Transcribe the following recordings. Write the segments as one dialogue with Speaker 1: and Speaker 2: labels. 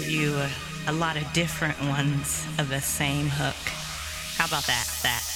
Speaker 1: give you a, a lot of different ones of the same hook. How about that? That.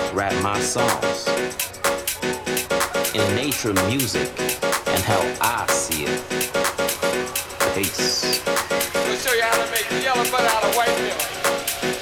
Speaker 2: write my songs. in the nature music and how I see it. Peace.
Speaker 3: We'll show you how to make yellow butter out of white milk.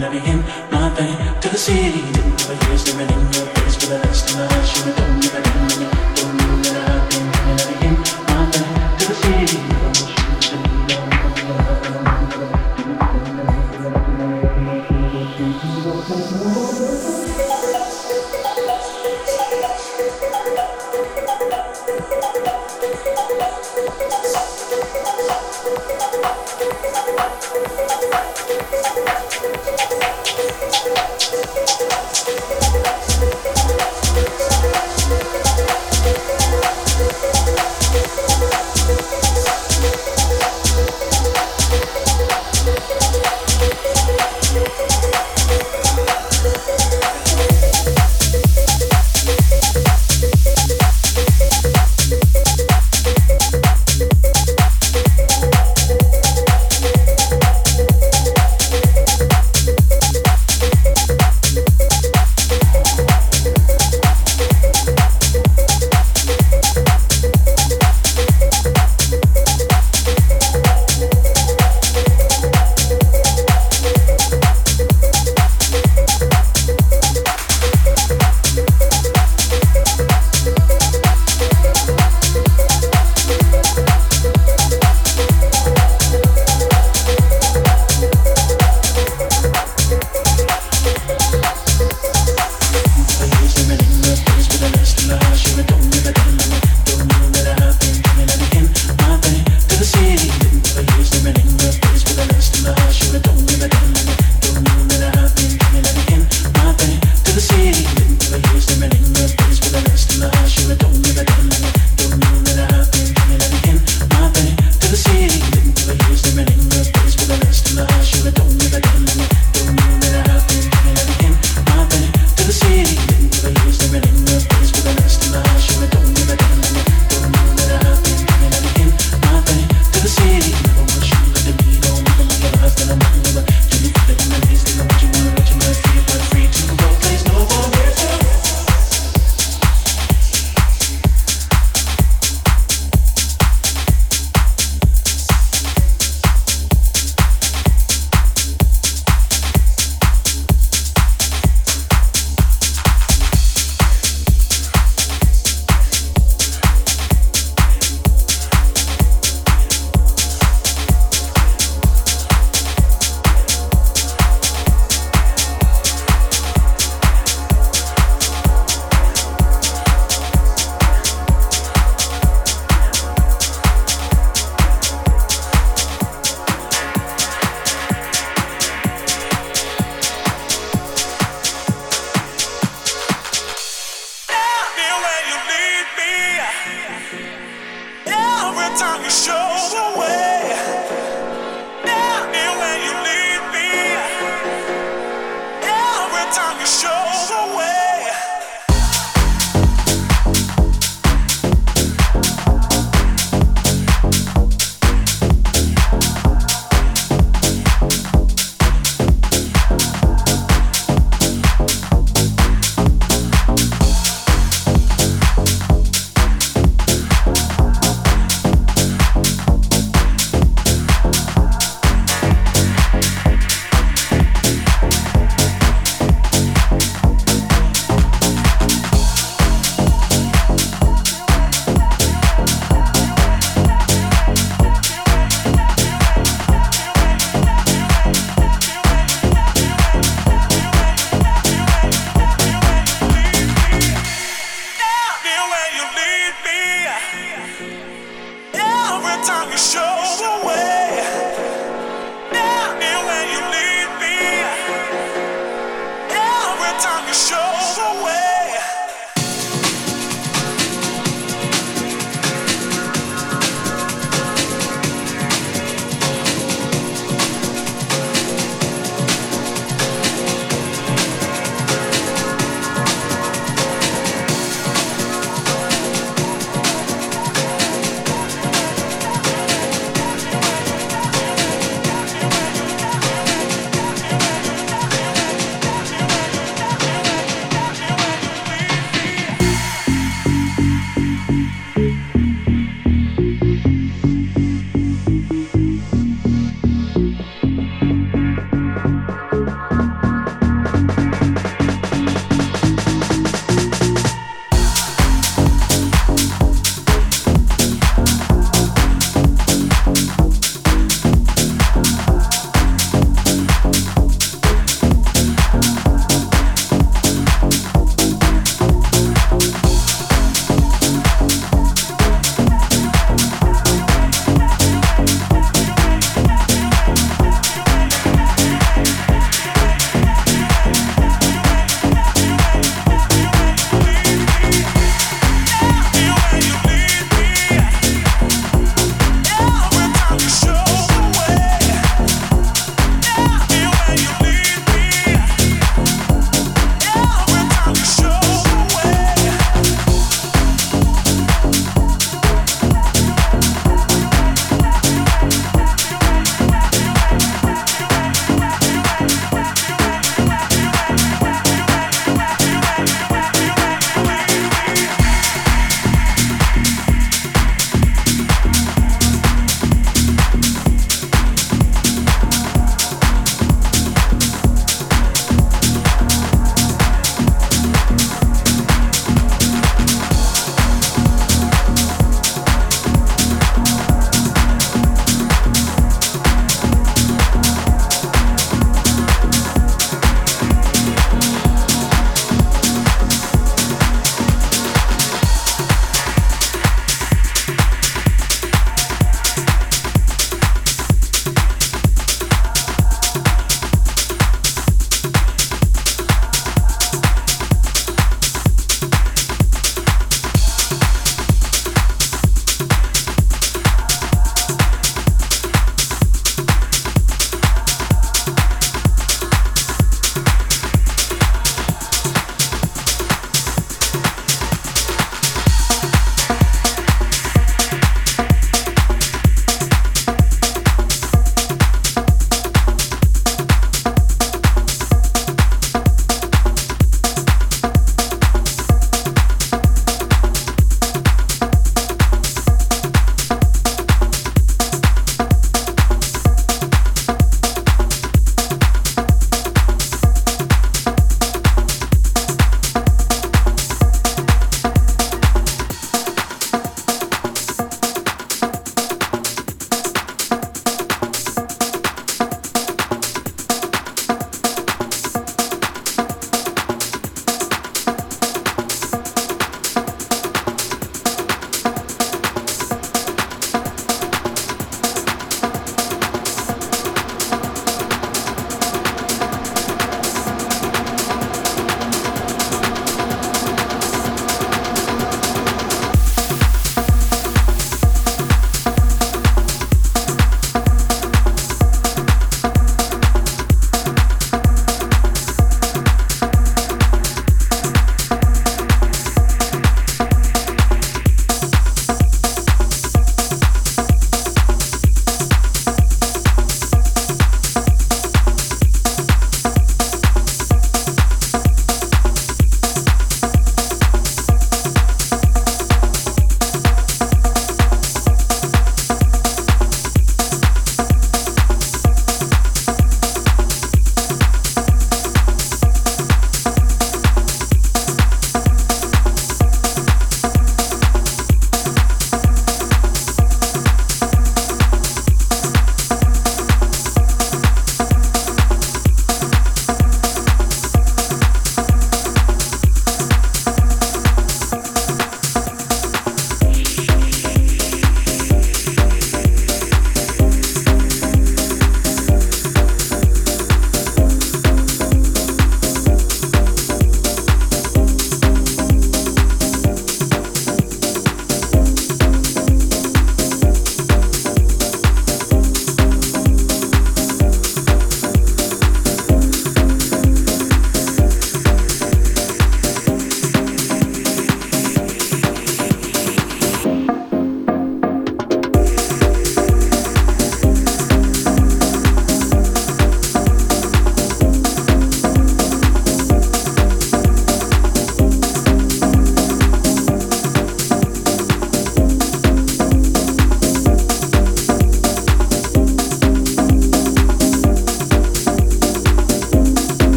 Speaker 4: loving him, my thing to the
Speaker 5: city. Didn't give a year's to in your place for the last time.